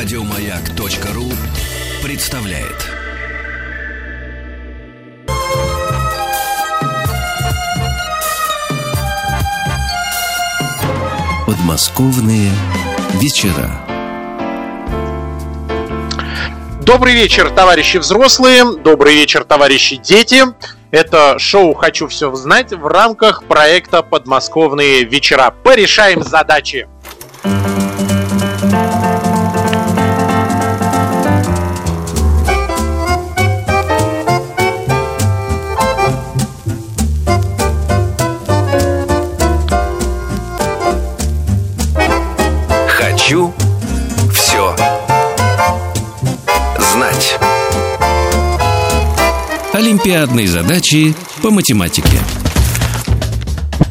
Радиомаяк.ру представляет. Подмосковные вечера. Добрый вечер, товарищи взрослые, добрый вечер, товарищи дети. Это шоу «Хочу все знать» в рамках проекта «Подмосковные вечера». Порешаем задачи! Хочу Олимпиадные задачи по математике.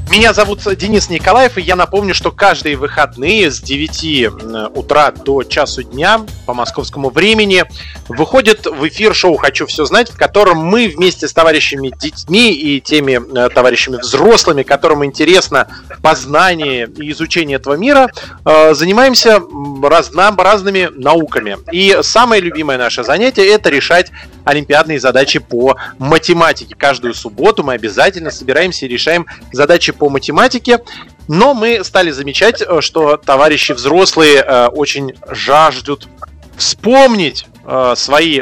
Меня зовут Денис Николаев, и я напомню, что каждые выходные с 9 утра до часу дня по московскому времени выходит в эфир шоу «Хочу все знать», в котором мы вместе с товарищами детьми и теми э, товарищами взрослыми, которым интересно познание и изучение этого мира, э, занимаемся разнообразными науками. И самое любимое наше занятие – это решать олимпиадные задачи по математике. Каждую субботу мы обязательно собираемся и решаем задачи по математике. Но мы стали замечать, э, что товарищи взрослые э, очень жаждут вспомнить э, свои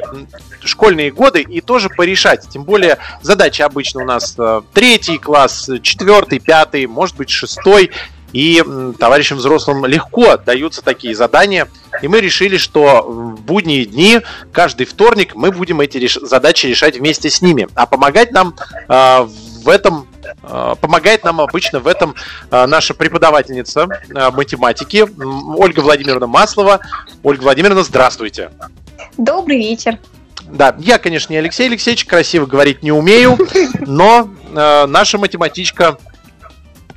школьные годы и тоже порешать. Тем более задачи обычно у нас третий класс, четвертый, пятый, может быть шестой. И товарищам взрослым легко отдаются такие задания. И мы решили, что в будние дни, каждый вторник, мы будем эти реш- задачи решать вместе с ними. А помогать нам э, в этом э, помогает нам обычно в этом э, наша преподавательница э, математики Ольга Владимировна Маслова. Ольга Владимировна, здравствуйте. Добрый вечер. Да, я, конечно, не Алексей Алексеевич, красиво говорить не умею, но э, наша математичка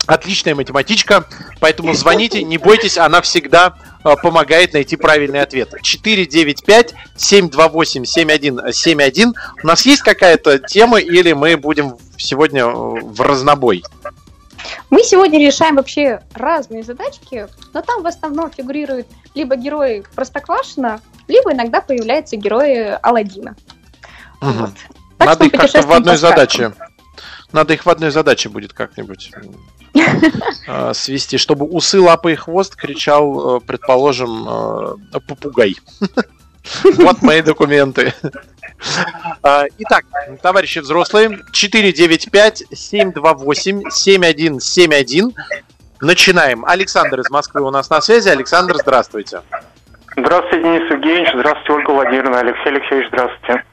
отличная математичка, поэтому звоните, не бойтесь, она всегда э, помогает найти правильный ответ. 495-728-7171. У нас есть какая-то тема или мы будем сегодня э, в разнобой? Мы сегодня решаем вообще разные задачки, но там в основном фигурируют либо герои Простоквашина, либо иногда появляются герои Алладина. Угу. Вот. Надо их как-то в одной задаче. Надо их в одной задаче будет как-нибудь свести, чтобы усы, лапы и хвост кричал, э, предположим, э, попугай. Вот мои документы. А, итак, товарищи взрослые, 495-728-7171. Начинаем. Александр из Москвы у нас на связи. Александр, здравствуйте. Здравствуйте, Денис Евгеньевич. Здравствуйте, Ольга Владимировна. Алексей Алексеевич, здравствуйте.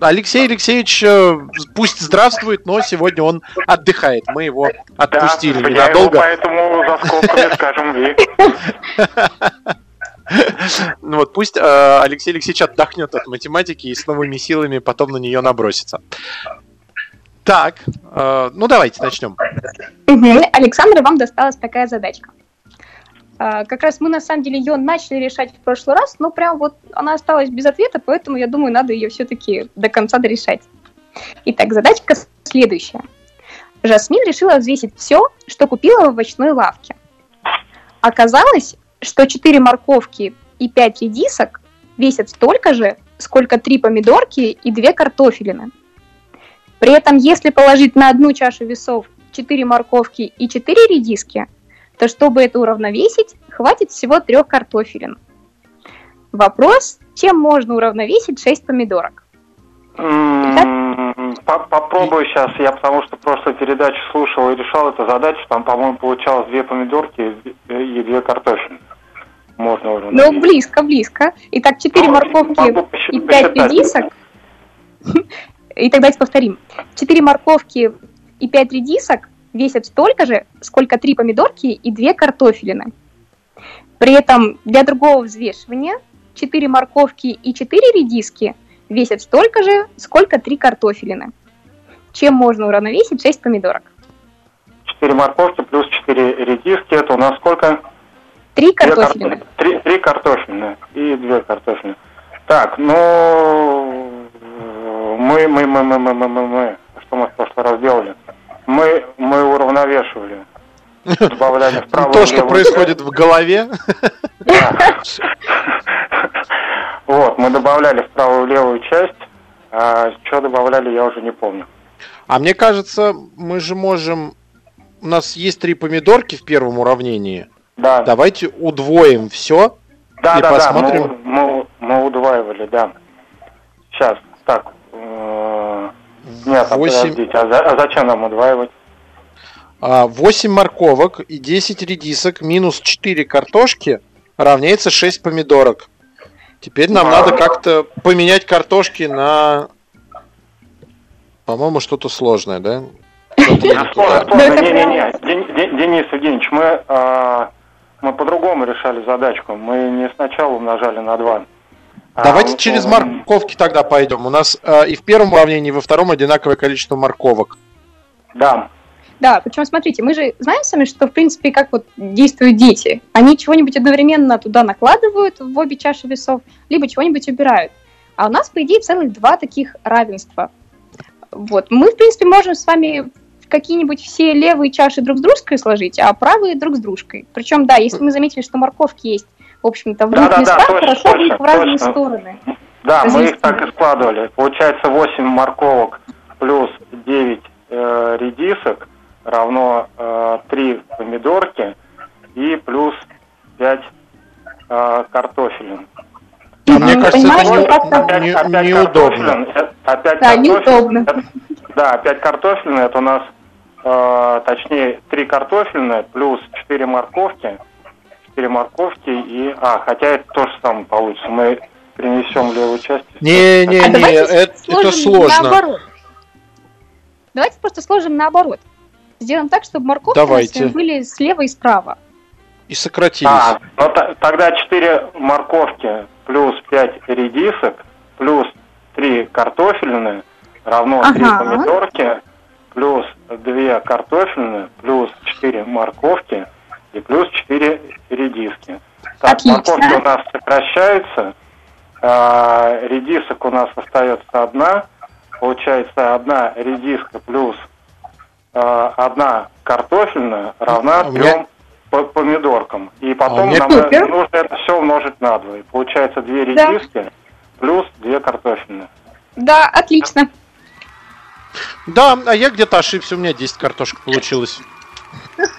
Алексей Алексеевич э, пусть здравствует, но сегодня он отдыхает. Мы его отпустили да, ненадолго. Я поэтому за скобками скажем вы. Ну вот пусть э, Алексей Алексеевич отдохнет от математики и с новыми силами потом на нее набросится. Так, э, ну давайте начнем. Александр, вам досталась такая задачка. А, как раз мы на самом деле ее начали решать в прошлый раз, но прям вот она осталась без ответа, поэтому я думаю, надо ее все-таки до конца дорешать. Итак, задачка следующая. Жасмин решила взвесить все, что купила в овощной лавке. Оказалось, что 4 морковки и 5 редисок весят столько же, сколько 3 помидорки и 2 картофелины. При этом, если положить на одну чашу весов 4 морковки и 4 редиски, то чтобы это уравновесить, хватит всего трех картофелин. Вопрос, чем можно уравновесить 6 помидорок? Попробую сейчас, я потому что прошлую передачу слушал и решал эту задачу, там, по-моему, получалось две помидорки и две картофелины. Можно уравновесить. Ну, близко, близко. Итак, 4 ну, морковки и 5 редисок. И тогда повторим. 4 морковки и 5 редисок весят столько же, сколько три помидорки и две картофелины. При этом для другого взвешивания 4 морковки и 4 редиски весят столько же, сколько 3 картофелины. Чем можно уравновесить 6 помидорок? 4 морковки плюс 4 редиски, это у нас сколько? 3 картофелины. 3, 3 картофелины и 2 картофелины. Так, ну... Э, мы, мы, мы, мы, мы, мы, мы, мы. Что мы в прошлый раз делали? Мы, мы уравновешивали. Добавляли вправо То, что происходит в голове. Вот, мы добавляли в правую и левую часть, а что добавляли, я уже не помню. А мне кажется, мы же можем... У нас есть три помидорки в первом уравнении. Да, Давайте удвоим все. да, и да, да, посмотрим. мы, мы, мы удваивали, да. Сейчас, так. э, Нет, а Восемь- подождите, а, за- а зачем нам удваивать? 8 морковок и 10 редисок минус 4 картошки равняется 6 помидорок. Теперь нам надо как-то поменять картошки на... По-моему, что-то сложное, да? Не-не-не, Ден- Ден- Денис Евгеньевич, мы, а, мы по-другому решали задачку. Мы не сначала умножали на 2. Давайте через морковки тогда пойдем. У нас э, и в первом уравнении, и во втором одинаковое количество морковок. Да, Да, причем смотрите, мы же знаем сами, что в принципе как вот действуют дети. Они чего-нибудь одновременно туда накладывают в обе чаши весов, либо чего-нибудь убирают. А у нас, по идее, целых два таких равенства. Вот. Мы, в принципе, можем с вами какие-нибудь все левые чаши друг с дружкой сложить, а правые друг с дружкой. Причем, да, если мы заметили, что морковки есть, в общем-то, в двух Да-да-да, местах, точно, хорошо точно, их в разные точно. стороны. да, мы их так и складывали. Получается 8 морковок плюс 9 э, редисок равно э, 3 помидорки и плюс 5 э, картофелин. А мне кажется, это не- Опять, не- опять неудобно. картофелин, э, опять Да, неудобно. это- да, опять картофельный, это у нас, э, точнее, 3 картофельные плюс 4 морковки, 4 морковки и... А, хотя это то же самое получится, мы перенесем в левую часть. Не-не-не, А давайте это, это сложно. наоборот. Давайте просто сложим наоборот. Сделаем так, чтобы морковки Давайте. были слева и справа. И сократились. А, ну тогда 4 морковки плюс 5 редисок плюс 3 картофельные равно 3 Ага. помидорки плюс 2 картофельные плюс 4 морковки и плюс 4 редиски. Так, Отлично. морковки у нас сокращаются, а, редисок у нас остается одна, получается одна редиска плюс а, одна картофельная равна меня- трем по- помидоркам. И А потом меня- нам Супер. нужно это все умножить на два. И получается две Да. редиски плюс две картофельные. Да, отлично. Да, а я где-то ошибся, у меня 10 картошек получилось.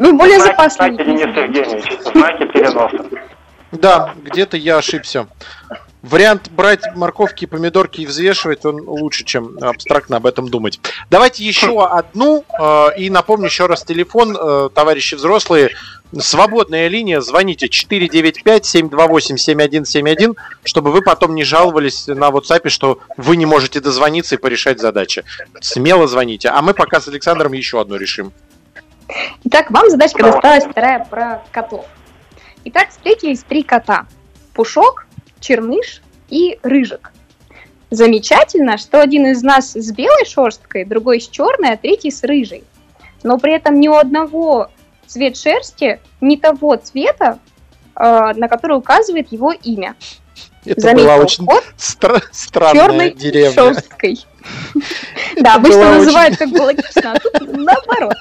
Вы более Знаки- запасливы. знаки, Денис Евгеньевич, знаки переноса. Да, где-то я ошибся. Вариант брать морковки и помидорки и взвешивать, он лучше, чем абстрактно об этом думать. Давайте еще одну, э, и напомню еще раз телефон, э, товарищи взрослые, свободная линия, звоните 495-728-7171, чтобы вы потом не жаловались на WhatsApp, что вы не можете дозвониться и порешать задачи. Смело звоните, а мы пока с Александром еще одну решим. Итак, вам задачка досталась вторая про котов. Итак, встретились три кота. Пушок, Черныш и Рыжик. Замечательно, что один из нас с белой шерсткой, другой с черной, а третий с рыжей. Но при этом ни у одного цвет шерсти не того цвета, э, на который указывает его имя. Это Заметил была очень кот стра- странная черной деревня. шерсткой. Да, обычно называют как бы логично, а тут наоборот.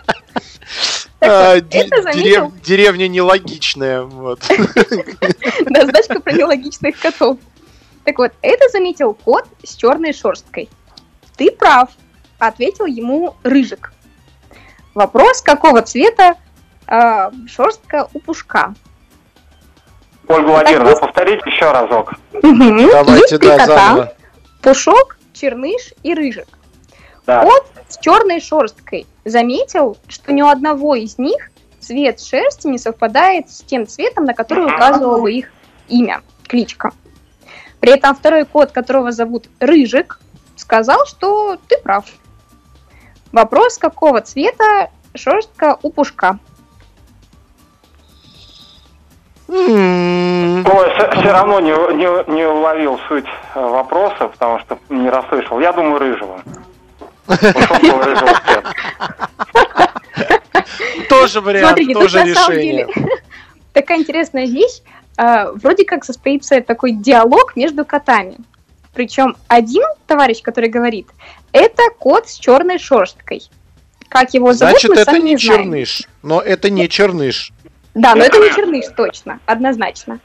Так А, дерев- Деревня нелогичная. Вот. Да, задачка про нелогичных котов. Так вот, это заметил кот с черной шерсткой. Ты прав, ответил ему Рыжик. Вопрос, какого цвета э, шерстка у пушка? Ольга Владимировна, есть- повторите еще разок. Давайте, Есть три да, кота, заново. Пушок, Черныш и Рыжик. Да. Кот с черной шерсткой заметил, что ни у одного из них цвет шерсти не совпадает с тем цветом, на который указывало бы их имя, кличка. При этом второй кот, которого зовут Рыжик, сказал, что ты прав. Вопрос, какого цвета шерстка у пушка? М, Ой, все равно не, не, не уловил суть э, вопроса, потому что не расслышал. Я думаю, рыжего. Тоже вариант, Смотрите, тоже на самом решение. деле такая интересная вещь. А, Вроде как состоится такой диалог между котами. Причем один товарищ, который говорит, это кот с черной шерсткой. Как его зовут, Значит, мы это сами не знаем. черныш. Но это не черныш. Да, но это не черныш, точно, однозначно.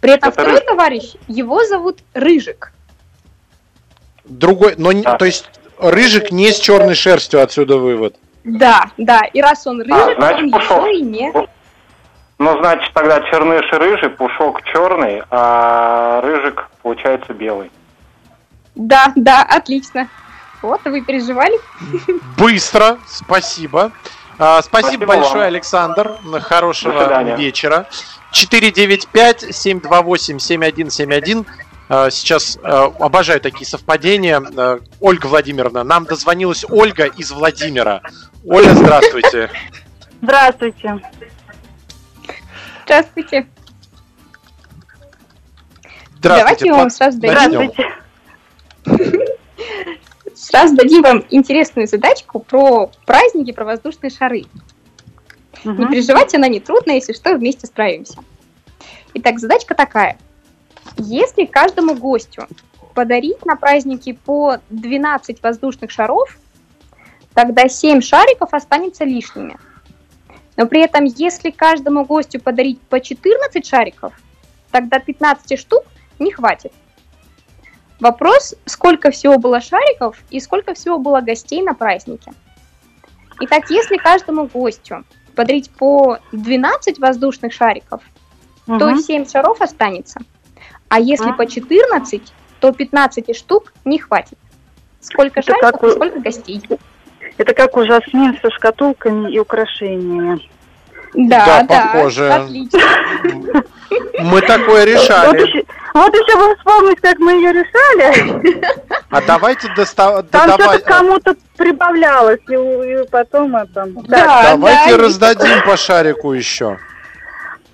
При этом Это второй товарищ, его зовут Рыжик. Другой, но не- то есть рыжик не с черной шерстью, отсюда вывод. Да, да, и раз он рыжик, значит, он пошел. еще и не... Ну, значит, тогда черныш рыжий, пушок черный, а рыжик, получается, белый. Да, да, отлично. Вот, вы переживали? Быстро, спасибо. А, спасибо, Спасибо большое, вам. Александр. Хорошего вечера. 495-728-7171. А, Сейчас а, обожаю такие совпадения. А, Ольга Владимировна, нам дозвонилась Ольга из Владимира. Оля, здравствуйте. Здравствуйте. Здравствуйте. Здравствуйте. Давайте мы вам сразу дадим. Здравствуйте. сразу дадим вам интересную задачку про праздники, про воздушные шары. Не Мгм. переживайте, она не трудная, если что, вместе справимся. Итак, задачка такая. Если каждому гостю подарить на праздники по 12 воздушных шаров, тогда 7 шариков останется лишними. Но при этом, если каждому гостю подарить по 14 шариков, тогда 15 штук не хватит. Вопрос, сколько всего было шариков и сколько всего было гостей на празднике. Итак, если каждому гостю подарить по 12 воздушных шариков, то Мгм. 7 шаров останется. А если Ага. по 14, то 15 штук не хватит. Сколько Это шариков как и сколько гостей. Это как у Жасмин со шкатулками и украшениями. Да, Да, да, похоже. отлично. Мы такое решали. еще, вот еще бы вспомнить, как мы ее решали. А давайте доста- Там что-то кому-то прибавлялось, и, и потом это... Да, Давайте да, раздадим по шарику еще.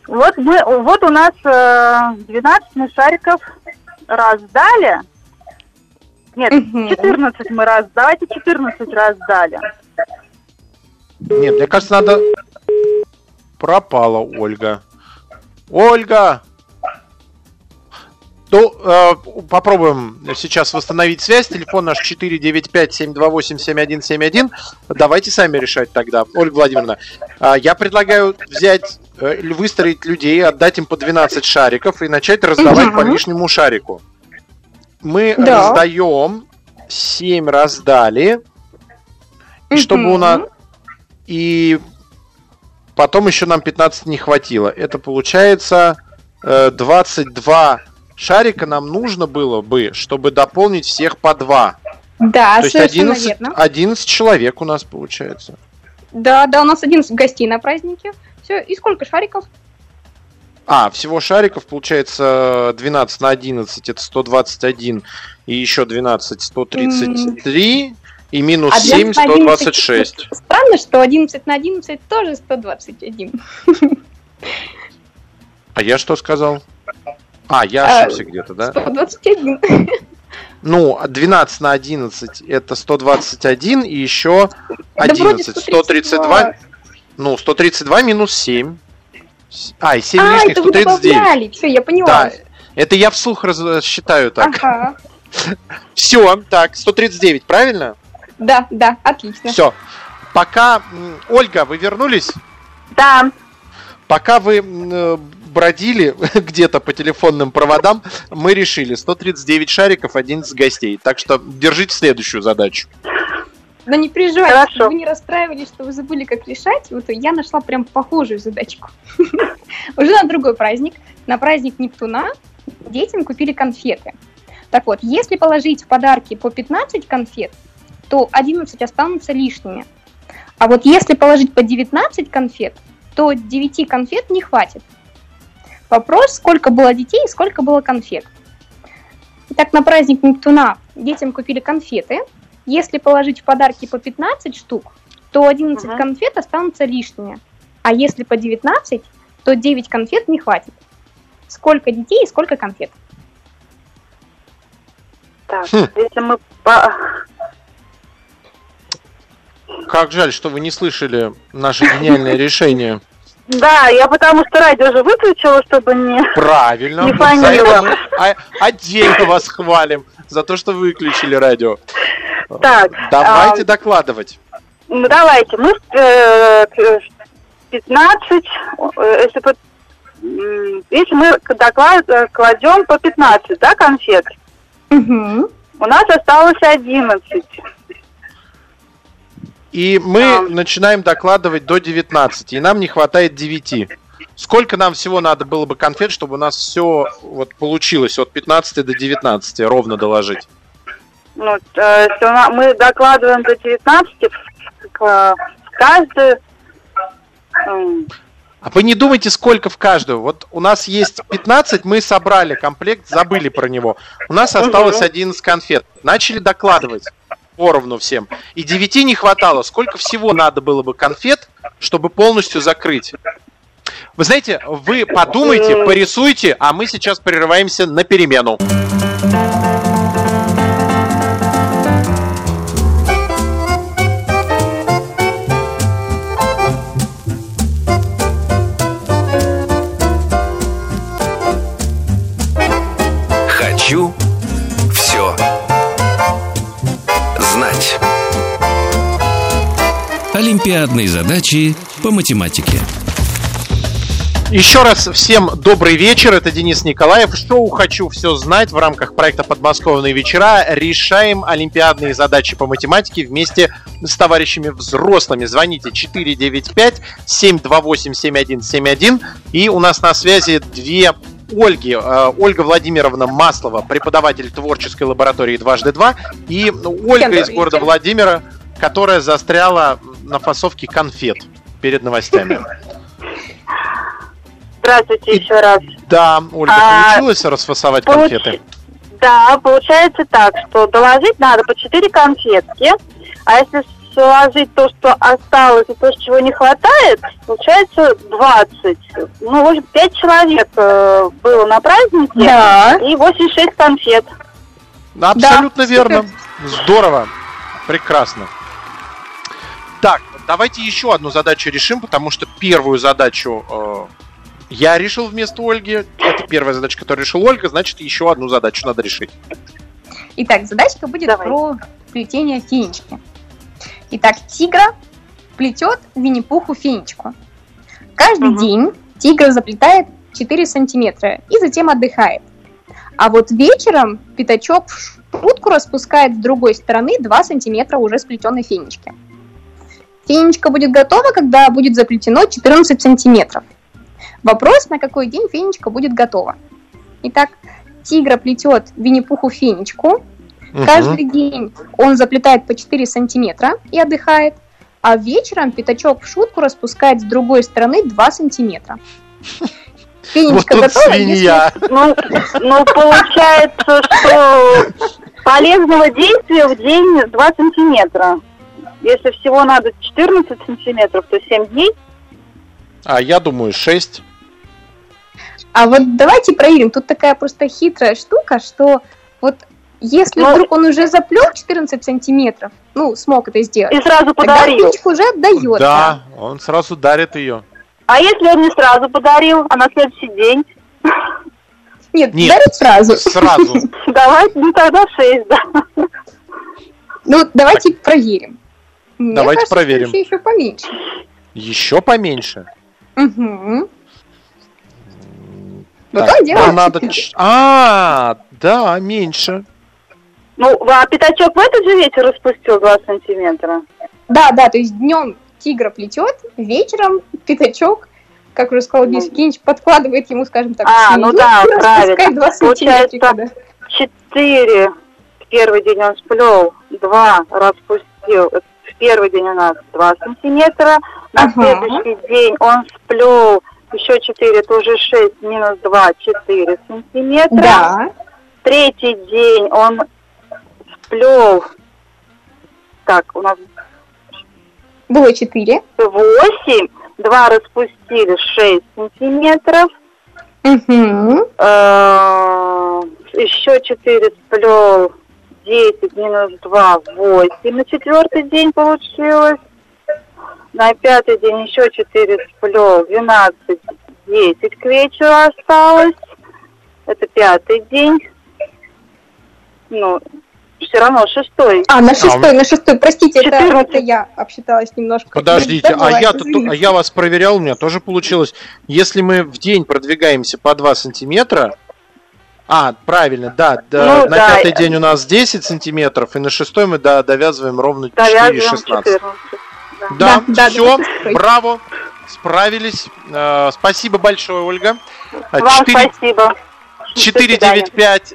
Вот, мы, вот у нас э, 12 мы шариков раздали. Нет, Мгм. 14 мы раз, давайте 14 раздали. Нет, мне кажется, надо... Пропала Ольга. Ольга! Ну, э, попробуем сейчас восстановить связь. Телефон наш 495-728-7171. Давайте сами решать тогда. Ольга Владимировна, э, я предлагаю взять, выстроить людей, отдать им по 12 шариков и начать раздавать по Мгм. лишнему шарику. Мы Да. раздаем, 7 раздали, и чтобы у нас... И потом еще нам 15 не хватило. Это получается э, 22 шарика нам нужно было бы, чтобы дополнить всех по 2. Да, То есть совершенно 11, верно. 11 человек у нас получается. Да, да, у нас 11 гостей на празднике. Все, и сколько шариков? А, всего шариков получается 12 на 11, это 121. И еще 12, 133. И минус А 7, 11 на 11 126. Странно, что 11 на 11 тоже 121. А я что сказал? А, я А, ошибся где-то, да? 121. Ну, 12 на 11 это 121, и еще Да вроде 11. 132. Ну, 132 минус 7. С- А, и 7 А, лишних это вы 139. добавляли. Все, я поняла. Да, это я вслух раз- считаю так. Ага. Все, так, 139, правильно? Да, да, отлично. Все. Пока, Ольга, вы вернулись? Да, Пока вы э, бродили где-то по телефонным проводам, мы решили 139 шариков, 11 гостей. Так что держите следующую задачу. Да не переживайте, Хорошо. чтобы вы не расстраивались, что вы забыли, как решать. Вот я нашла прям похожую задачку. Уже на другой праздник. На праздник Нептуна детям купили конфеты. Так вот, если положить в подарки по 15 конфет, то 11 останутся лишними. А вот если положить по 19 конфет, то 9 конфет не хватит. Вопрос, сколько было детей и сколько было конфет. Итак, на праздник Нептуна детям купили конфеты. Если положить в подарки по 15 штук, то 11 Мгм. конфет останутся лишними. А если по 19, то 9 конфет не хватит. Сколько детей и сколько конфет? так, Хм. если мы по... Как жаль, что вы не слышали наше гениальное решение. Да, я потому что радио же выключила, чтобы не... Правильно. Не За это фанила. мы о- отдельно вас хвалим за то, что выключили радио. Так, Давайте а, докладывать. Ну, давайте, мы э, к- 15, э, если по если мы доклад, э, кладем по 15, да, конфет, Мгм. у нас осталось 11. И мы Да. начинаем докладывать до 19, и нам не хватает 9. Сколько нам всего надо было бы конфет, чтобы у нас все вот получилось от 15 до 19 ровно доложить? Ну, у на- мы докладываем до 19, в, к- в каждую... А вы не думайте, сколько в каждую. Вот у нас есть 15, мы собрали комплект, забыли про него. У нас осталось 11 конфет. Начали докладывать поровну всем. И 9 не хватало. Сколько всего надо было бы конфет, чтобы полностью закрыть? Вы знаете, вы подумайте, порисуйте, а мы сейчас прерываемся на перемену. Хочу все знать. Олимпиадные задачи по математике. Еще раз всем добрый вечер. Это Денис Николаев. Шоу «Хочу все знать» в рамках проекта «Подмосковные вечера». Решаем олимпиадные задачи по математике вместе с товарищами взрослыми. Звоните 495-728-7171. И у нас на связи две Ольги. Э, Ольга Владимировна Маслова, преподаватель творческой лаборатории «Дважды два». И Ольга из города. Владимира, которая застряла на фасовке конфет перед новостями. Здравствуйте еще раз. Да, Ольга, А, получилось расфасовать Получ- конфеты? Да, получается так, что доложить надо по 4 конфетки, а если сложить то, что осталось, и то, чего не хватает, получается 20. Ну, в общем, 5 человек э, было на празднике, Да. и 86 конфет. Абсолютно Да, верно. Здорово. Прекрасно. Так, давайте еще одну задачу решим, потому что первую задачу э, я решил вместо Ольги. Это первая задача, которую решил Ольга, значит, еще одну задачу надо решить. Итак, задачка будет Давай. про плетение фенечки. Итак, тигра плетет Винни-Пуху фенечку. Каждый Мгм. день тигр заплетает 4 сантиметра и затем отдыхает. А вот вечером пятачок в шутку распускает с другой стороны 2 сантиметра уже сплетенной фенечки. Фенечка будет готова, когда будет заплетено 14 сантиметров. Вопрос, на какой день фенечка будет готова. Итак, тигра плетет Винни-Пуху фенечку, Каждый день он заплетает по 4 сантиметра и отдыхает, а вечером пятачок в шутку распускает с другой стороны 2 сантиметра. Вот Фенечка тут готова, свинья. Ну, ну, получается, что полезного действия в день 2 сантиметра. Если всего надо 14 сантиметров, то 7 дней. А я думаю, 6. А вот давайте проверим. Тут такая просто хитрая штука, что вот если Ну- вдруг он уже заплел 14 сантиметров, ну, смог это сделать, И сразу тогда подарил. фенечку уже отдает. Да, он сразу дарит ее. А если он не сразу подарил, а на следующий день? Нет, Нет. дарит сразу. Сразу. Давайте, ну тогда 6, да. Ну, давайте проверим. Мне Давайте кажется, проверим. Еще поменьше. Еще поменьше. Угу. Так, он делает нам надо... А, да, меньше. Ну, а пятачок в этот же вечер распустил 2 сантиметра. Да, да, то есть днем тигра плетет, вечером пятачок, как уже сказал Денис Евгеньевич, подкладывает ему, скажем так, А, ну свинью да, правильно. два сантиметрика, да. 4 в первый день он сплел, 2 распустил. В первый день у нас 2 сантиметра. На Ага. следующий день он сплел еще 4, это уже 6, минус 2, 4 сантиметра. Да. Третий день он сплел, так, у нас Было четыре. 8, 2 распустили 6 сантиметров. Угу. Э, Еще 4 сплел 10 минус 2, 8 на четвертый день получилось. На пятый день еще 4 сплел 12, 10 к вечеру осталось. Это пятый день. Ну, все равно шестой. А, на шестой, на шестой. Простите, это, 14. это я обсчиталась немножко. Подождите, а я, тут, извините. а я вас проверял, у меня тоже получилось. Если мы в день продвигаемся по 2 сантиметра, а, правильно, да, да, Ну, на да. пятый день у нас 10 сантиметров, и на шестой мы да, довязываем ровно Довязываем 4,16. 14. Да. Да, Да, да, все, да, браво, справились. Э, спасибо большое, Ольга. Вам четыре- спасибо. До свидания.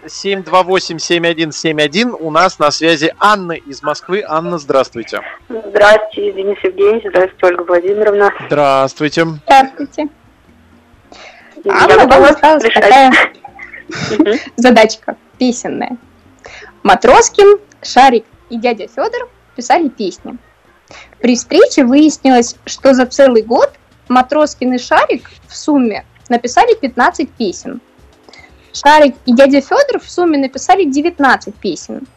495-728-7171. У нас на связи Анна из Москвы. Анна, здравствуйте. Здравствуйте, Денис Евгеньевич. Здравствуйте, Ольга Владимировна. Здравствуйте. Здравствуйте. Анна, вам осталась решать. такая задачка песенная. Матроскин, Шарик и дядя Федор писали песни. При встрече выяснилось, что за целый год Матроскин и Шарик в сумме написали 15 песен. Шарик и дядя Федор в сумме написали 19 песен.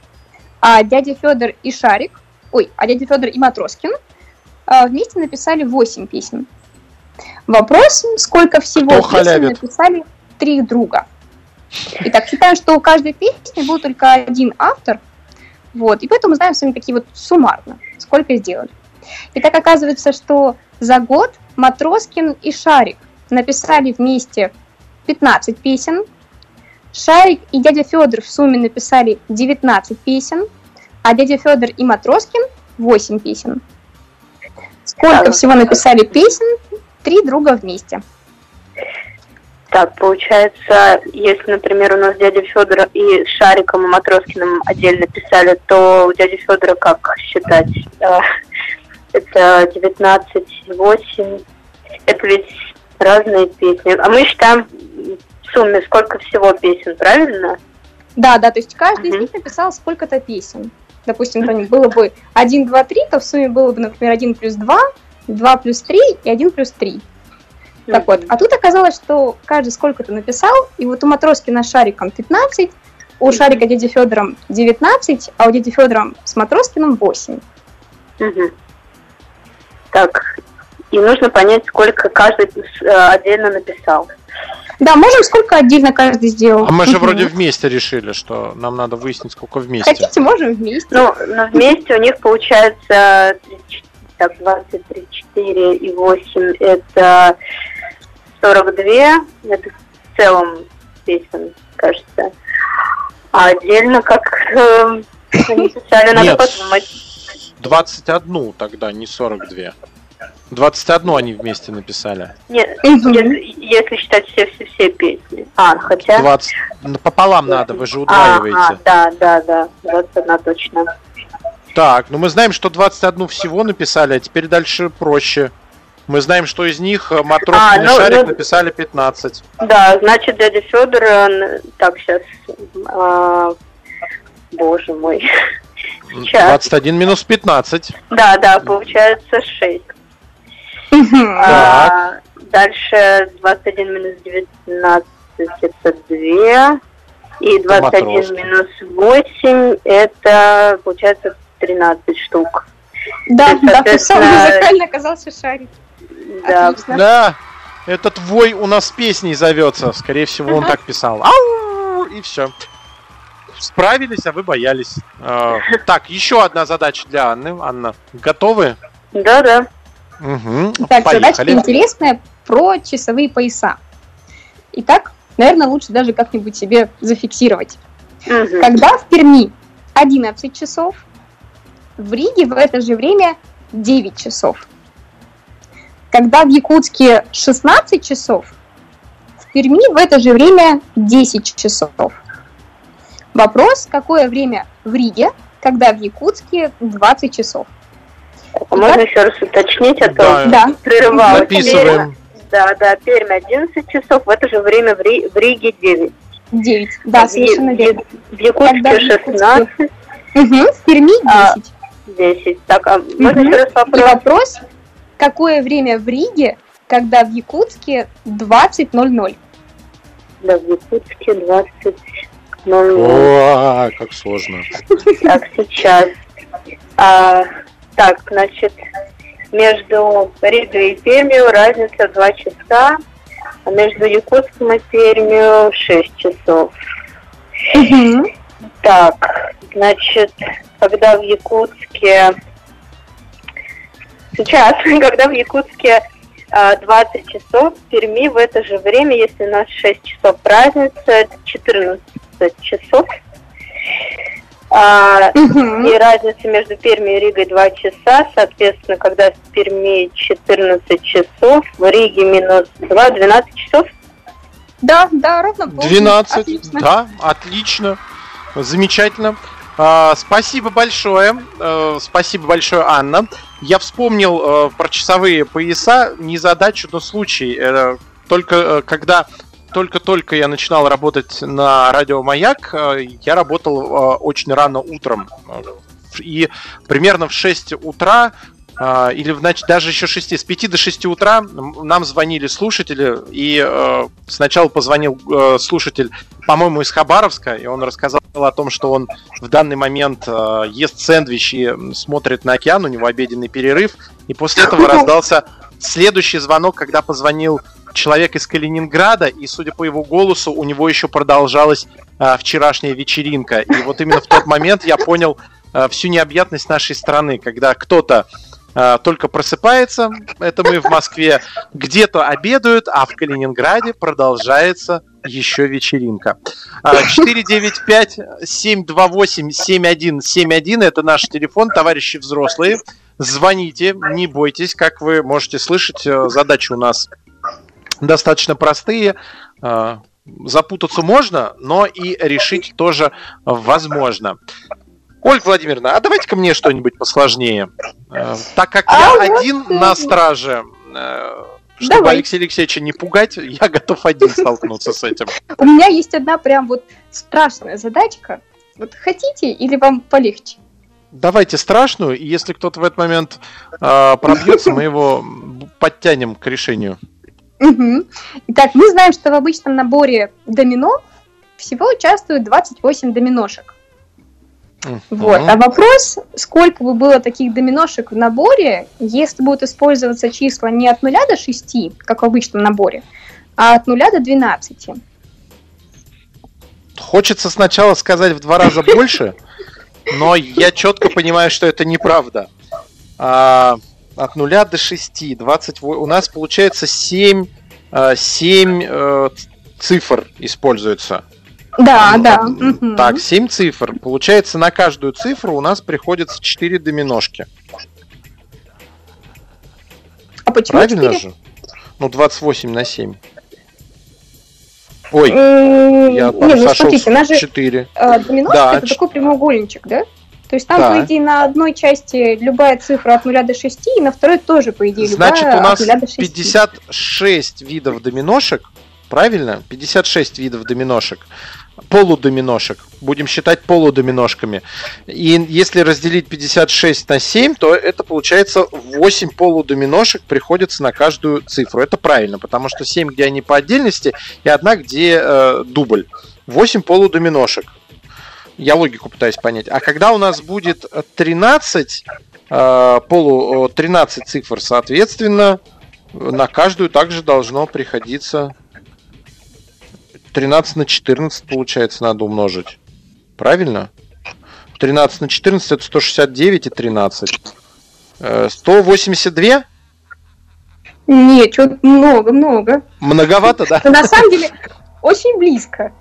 А дядя Федор и Шарик, ой, а дядя Федор и Матроскин а, вместе написали 8 песен. Вопрос, сколько всего Кто песен халявит? написали три друга. Итак, считаю, что у каждой песни был только один автор, вот, и поэтому знаем с вами такие вот суммарно, сколько сделали. И так оказывается, что за год Матроскин и Шарик написали вместе 15 песен, Шарик и дядя Федор в сумме написали 19 песен, а дядя Федор и Матроскин 8 песен. Сколько всего написали песен? Три друга вместе. Так, получается, если, например, у нас дядя Федор и Шариком и Матроскиным отдельно писали, то у дяди Федора как считать? Это 19, 8. Это ведь разные песни. А мы считаем сумме сколько всего песен, правильно? Да, да, то есть каждый из Мгм. них написал сколько-то песен. Допустим, там было бы 1, 2, 3, то в сумме было бы, например, 1 плюс 2, 2 плюс 3 и 1 плюс 3. Так вот, а тут оказалось, что каждый сколько-то написал, и вот у Матроскина с Шариком 15, у Шарика дяди Федором 19, а у дяди Федором с Матроскиным 8. Мгм. Так, и нужно понять, сколько каждый э, отдельно написал. Да, можем сколько отдельно каждый сделал. А мы же вроде вместе решили, что нам надо выяснить, сколько вместе. Хотите, можем вместе. Ну, но вместе у них получается 34, так, 23, 4 и 8 это 42. Это в целом песен, кажется. А отдельно как э, они писали, надо Нет, подумать. 21 тогда, не 42. 21 они вместе написали. Нет, если, если считать все, все, все песни. А, хотя... 20... ну, Пополам надо, вы же А, удваиваете. а, да, да, да, 21 точно. Так, ну мы знаем, что 21 всего написали, а теперь дальше проще. Мы знаем, что из них э, Матроскин А, и ну, Шарик ну- написали 15. Да, значит, дядя Федор, так, сейчас, боже мой. Сейчас. 21 минус 15. Да, да, получается 6. А, дальше 21 минус 19 это 2. И 21 Матроскин. минус 8 это получается 13 штук. Да, есть, да, соответственно, самый музыкальный оказался Шарик. Да, Отлично. Да, этот вой у нас песней зовется. Скорее всего, он так писал. Ау! И все. Справились, а вы боялись. Э, Так, еще одна задача для Анны. Анна, готовы? да, да. Угу. Так, задачка Поехали. интересная про часовые пояса. Итак, наверное, лучше даже как-нибудь себе зафиксировать. Мгм. Когда в Перми 11 часов, в Риге в это же время 9 часов. Когда в Якутске 16 часов, в Перми в это же время 10 часов. Вопрос, какое время в Риге, когда в Якутске 20 часов? А Можно еще раз уточнить, а то Да. Да, прерывалось. Записываем. Да, да, Пермь 11 часов, в это же время в, Ри- в Риге 9. 9. Да, В- совершенно верно. В в Якутске? 16, Мгм, в Перми А, 10. 10. Так, а можно Мгм. еще раз И вопрос? вопрос, какое время в Риге, когда в Якутске 20.00? Да, в Якутске 20. Ну, О, как сложно. так, сейчас. А, так, значит, между Ригой и Пермью разница 2 часа, а между Якутском и Пермью 6 часов. Так, значит, когда в Якутске... Сейчас, когда в Якутске а, 20 часов, в Перми в это же время, если у нас 6 часов разница, это 14 часов. А, Мгм. и разница между Перми и Ригой 2 часа, соответственно, когда в Перми 14 часов, в Риге минус 2, 12 часов. Да, да, ровно полдень. 12. Отлично. Да, отлично. Замечательно. А, спасибо большое. Э, спасибо большое, Анна. Я вспомнил э, про часовые пояса, не задачу, но случай. Э, только когда только-только я начинал работать на радио Маяк, э, я работал э, очень рано утром. Э, И примерно в 6 утра а, или в нач- даже еще 6, с 5 до 6 утра нам звонили слушатели, и э, сначала позвонил э, слушатель, по-моему, из Хабаровска, и он рассказал о том, что он в данный момент э, ест сэндвич и смотрит на океан, у него обеденный перерыв, и после этого раздался следующий звонок, когда позвонил человек из Калининграда, и, судя по его голосу, у него еще продолжалась э, вчерашняя вечеринка. И вот именно в тот момент я понял э, всю необъятность нашей страны, когда кто-то э, только просыпается, это мы в Москве, где-то обедают, а в Калининграде продолжается еще вечеринка. А, 495-728-7171 это наш телефон, товарищи взрослые. Звоните, не бойтесь, как вы можете слышать, э, задачи у нас достаточно простые. Э, Запутаться можно, но и решить тоже возможно. Ольга Владимировна, а давайте-ка мне что-нибудь посложнее. Э, Так как А я вот один на страже, чтобы Давай. Алексея Алексеевича не пугать, я готов один столкнуться с этим. У меня есть одна прям вот страшная задачка. Вот хотите или вам полегче? Давайте страшную, и если кто-то в этот момент э, пробьется, мы его подтянем к решению. Мгм. Итак, мы знаем, что в обычном наборе домино всего участвует 28 доминошек. Вот. Мгм. А вопрос, сколько бы было таких доминошек в наборе, если будут использоваться числа не от 0 до 6, как в обычном наборе, а от 0 до 12. Хочется сначала сказать в два раза больше, но я четко понимаю, что это неправда. От 0 до 6, 20, у нас получается 7, 7 цифр используется. Да, да. Так, 7 цифр. Получается, на каждую цифру у нас приходится 4 доминошки. А почему Правильно 4? же? Ну, 28 на 7. Ой, я Не, там ну сошел смотрите, у нас же 4. э, доминошка Да, это ч- такой прямоугольничек, да? То есть там, Да. по идее, на одной части любая цифра от 0 до 6, и на второй тоже, по идее, Значит, любая у нас от 0 до 6. 56 видов доминошек, правильно? 56 видов доминошек. Полудоминошек. Будем считать полудоминошками. И если разделить 56 на 7, то это получается 8 полудоминошек приходится на каждую цифру. Это правильно, потому что 7, где они по отдельности, и одна, где э, дубль. 8 полудоминошек. Я логику пытаюсь понять. А когда у нас будет 13 э, полу, э, 13 цифр, соответственно, на каждую также должно приходиться 13 на 14, получается, надо умножить. Правильно? 13 на 14 это 169 и 13. Э, 182? Нет, что много-много. Многовато, да? Но на самом деле очень близко.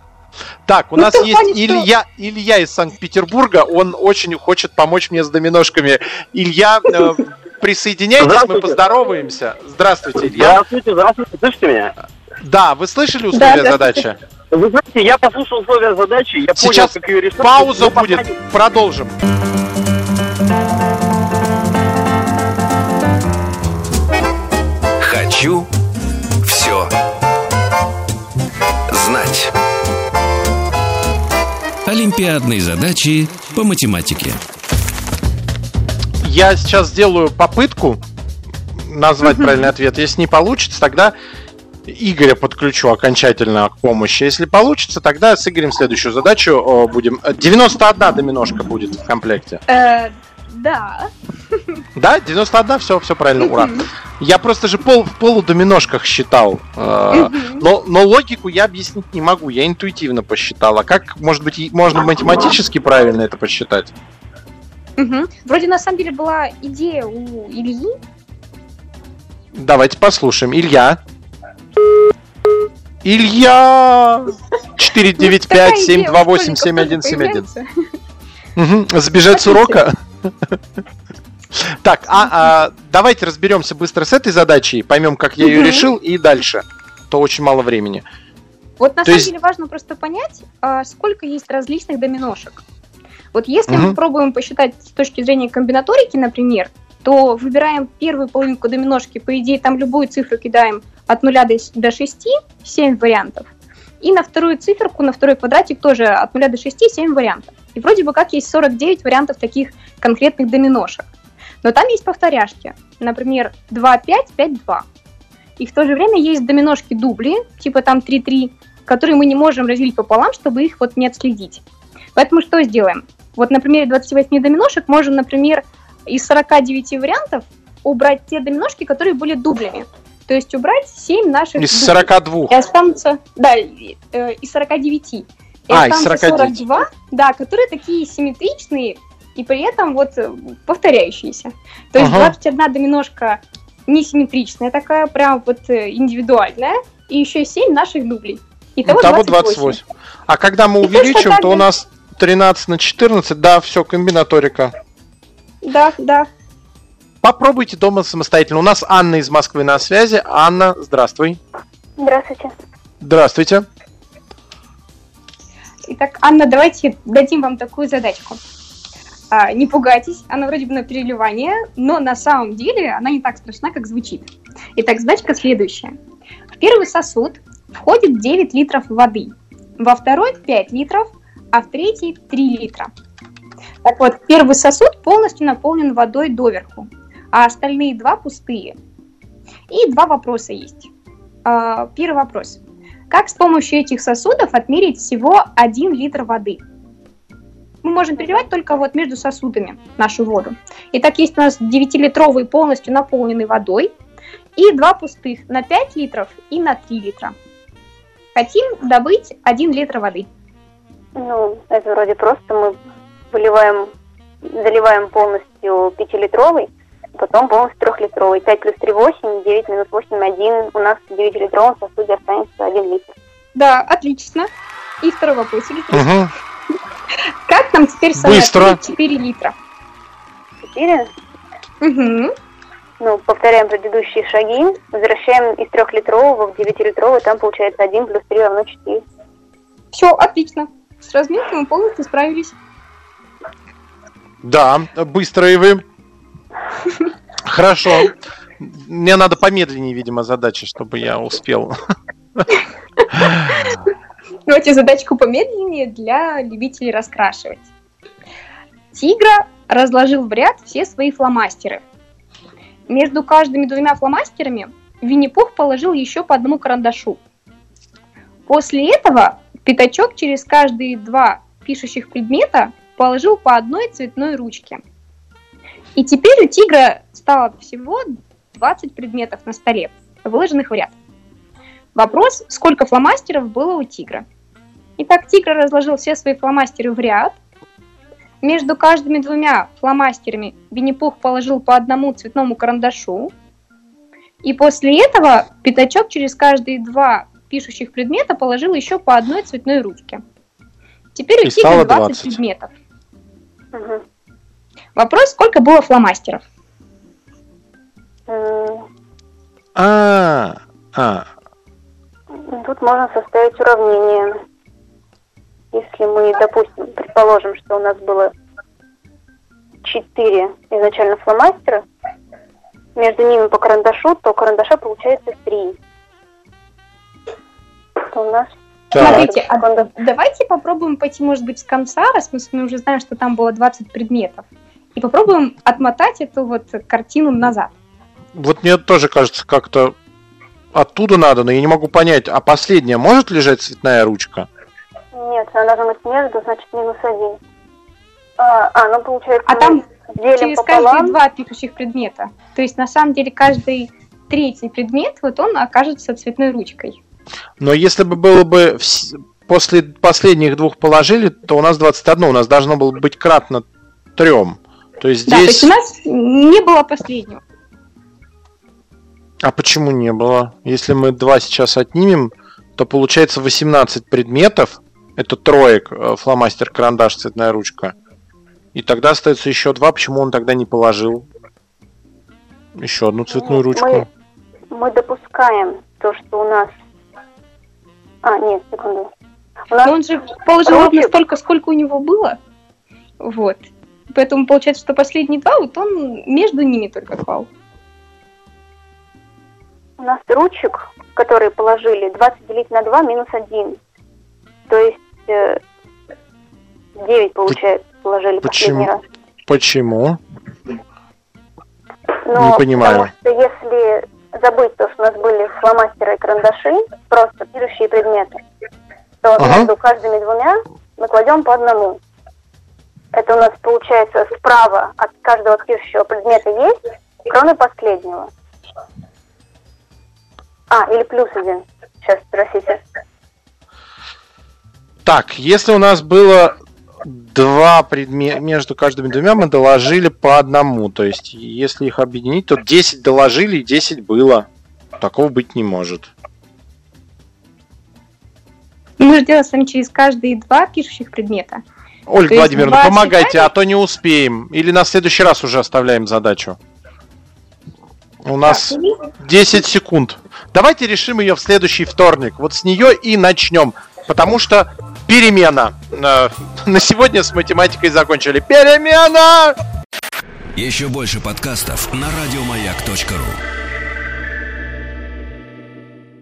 Так, у Ну, нас есть что- Илья, Илья из Санкт-Петербурга. Он очень хочет помочь мне с доминошками. Илья, э, присоединяйтесь, мы поздороваемся. Здравствуйте, Илья. Здравствуйте, здравствуйте, слышите меня? Да, вы слышали условия Да, задачи? Вы знаете, я послушал условия задачи, я Сейчас понял, как ее решать. Пауза будет. не- Продолжим. Хочу все знать. Олимпиадные задачи по математике. Я сейчас сделаю попытку назвать правильный ответ. Если не получится, тогда Игоря подключу окончательно к помощи. Если получится, тогда с Игорем следующую задачу будем. Э, 91 доминошка будет в комплекте. Да. Да, 91, все, все правильно, ура. Я просто же пол, в полудоминошках считал. э. Но, но логику я объяснить не могу, я интуитивно посчитал. А как, может быть, можно математически правильно это посчитать? Вроде на самом деле была идея у Ильи. Давайте послушаем. Илья. Илья! 495-728-7171. Мгм, Сбежать с урока? Так, а, а, давайте разберемся быстро с этой задачей, поймем, как я ее Мгм. решил, и дальше. То очень мало времени. Вот на То самом есть- деле важно просто понять, а, сколько есть различных доминошек. Вот если мы Мгм. пробуем посчитать с точки зрения комбинаторики, например, то выбираем первую половинку доминошки, по идее, там любую цифру кидаем от 0 до с- до 6, 7 вариантов. И на вторую циферку, на второй квадратик тоже от 0 до 6, 7 вариантов. И вроде бы как есть 49 вариантов таких конкретных доминошек. Но там есть повторяшки. Например, 2, 5, 5, 2. И в то же время есть доминошки дубли, типа там 3-3, которые мы не можем разделить пополам, чтобы их вот не отследить. Поэтому что сделаем? Вот на примере 28 доминошек можем, например, из 49 вариантов убрать те доминошки, которые были дублями. То есть убрать 7 наших Из дублей. 42. И останутся, да, э, из 49. А, останутся 49. 42, да, которые такие симметричные и при этом вот э, повторяющиеся. То есть Ага. 21 доминошка несимметричная такая, прям вот э, индивидуальная, и еще 7 наших дублей. Итого, Итого 28. 28. А когда мы И увеличим, то у нас 13 на 14, да, все, комбинаторика. Да, да. Попробуйте дома самостоятельно. У нас Анна из Москвы на связи. Анна, здравствуй. Здравствуйте. Здравствуйте. Итак, Анна, давайте дадим вам такую задачку. А, не пугайтесь, она вроде бы на переливание, но на самом деле она не так страшна, как звучит. Итак, задачка следующая. В первый сосуд входит 9 литров воды, во второй 5 литров, а в третий 3 литра. Так вот, первый сосуд полностью наполнен водой доверху, а остальные два пустые. И два вопроса есть. А, Первый вопрос. Как с помощью этих сосудов отмерить всего 1 литр воды? Мы можем переливать только вот между сосудами нашу воду. Итак, есть у нас 9-литровый полностью наполненный водой и два пустых на 5 литров и на 3 литра. Хотим добыть 1 литр воды. Ну, это вроде просто. Мы выливаем, заливаем полностью пятилитровый, потом полностью трехлитровый. 5 плюс 3 – 8, 9 минус 8 – 1. У нас в 9-литровом сосуде останется 1 литр. Да, отлично. И второй вопрос. Мгм. Как нам теперь Быстро. самоответить 4 литра? 4. Угу. Ну, повторяем предыдущие шаги. Возвращаем из трехлитрового в 9-литровый. Там получается 1 плюс 3 равно 4. Все, отлично. С разметкой мы полностью справились. Да, быстрые вы. Хорошо. Мне надо помедленнее, видимо, задача, чтобы я успел. Давайте задачку помедленнее для любителей раскрашивать. Тигра разложил в ряд все свои фломастеры. Между каждыми двумя фломастерами Винни-Пух положил еще по одному карандашу. После этого Пятачок через каждые два пишущих предмета положил по одной цветной ручке. И теперь у тигра стало всего 20 предметов на столе, выложенных в ряд. Вопрос, сколько фломастеров было у тигра. Итак, тигр разложил все свои фломастеры в ряд. Между каждыми двумя фломастерами Винни-Пух положил по одному цветному карандашу. И после этого Пятачок через каждые два пишущих предмета положил еще по одной цветной ручке. Теперь у тигра стало 20, 20. предметов. Мгм. Вопрос, сколько было фломастеров? А, а, Тут можно составить уравнение. Если мы, допустим, предположим, что у нас было 4 изначально фломастера, между ними по карандашу, то карандаша получается 3. То у нас. Смотрите, а давайте попробуем пойти, может быть, с конца, раз мы с вами уже знаем, что там было 20 предметов. И попробуем отмотать эту вот картину назад. Вот мне тоже кажется, как-то оттуда надо, но я не могу понять, а последняя может лежать цветная ручка? Нет, она должна быть между, значит, минус 1. А, а, ну получается... А мы- там делим через пополам. каждые два пишущих предмета. То есть, на самом деле, каждый третий предмет, вот он окажется цветной ручкой. Но если бы было бы вс- после последних двух положили, то у нас 21, у нас должно было быть кратно трем. То есть Да, то здесь... есть у нас не было последнего. А почему не было? Если мы два сейчас отнимем, то получается 18 предметов. Это троек, э, фломастер, карандаш, цветная ручка. И тогда остается еще два. Почему он тогда не положил? Еще одну цветную Нет, ручку. Мы, мы допускаем то, что у нас... А, нет, секунду. У нас он же положил ровно столько, сколько у него было. Вот. Поэтому получается, что последние два, вот он между ними только клал. У нас ручек, которые положили, 20 делить на 2 минус 1. То есть э, 9 получается положили почему? последний раз. Почему? Но Не понимаю. Потому что если забыть то, что у нас были фломастеры и карандаши, просто пишущие предметы, то Ага. между каждыми двумя мы кладем по одному. Это у нас получается справа от каждого пишущего предмета есть, кроме последнего. А, или плюс один. Сейчас спросите. Так, если у нас было два предмета, между каждыми двумя мы доложили по одному. То есть, если их объединить, то 10 доложили и 10 было. Такого быть не может. Мы же делаем с вами через каждые два пишущих предмета. Ольга То Владимировна, помогайте, а то не успеем. Или на следующий раз уже оставляем задачу. У нас 10 секунд. Давайте решим ее в следующий вторник. Вот с нее и начнем. Потому что перемена. Э, На сегодня с математикой закончили. Перемена! Еще больше подкастов на радиомаяк.ру.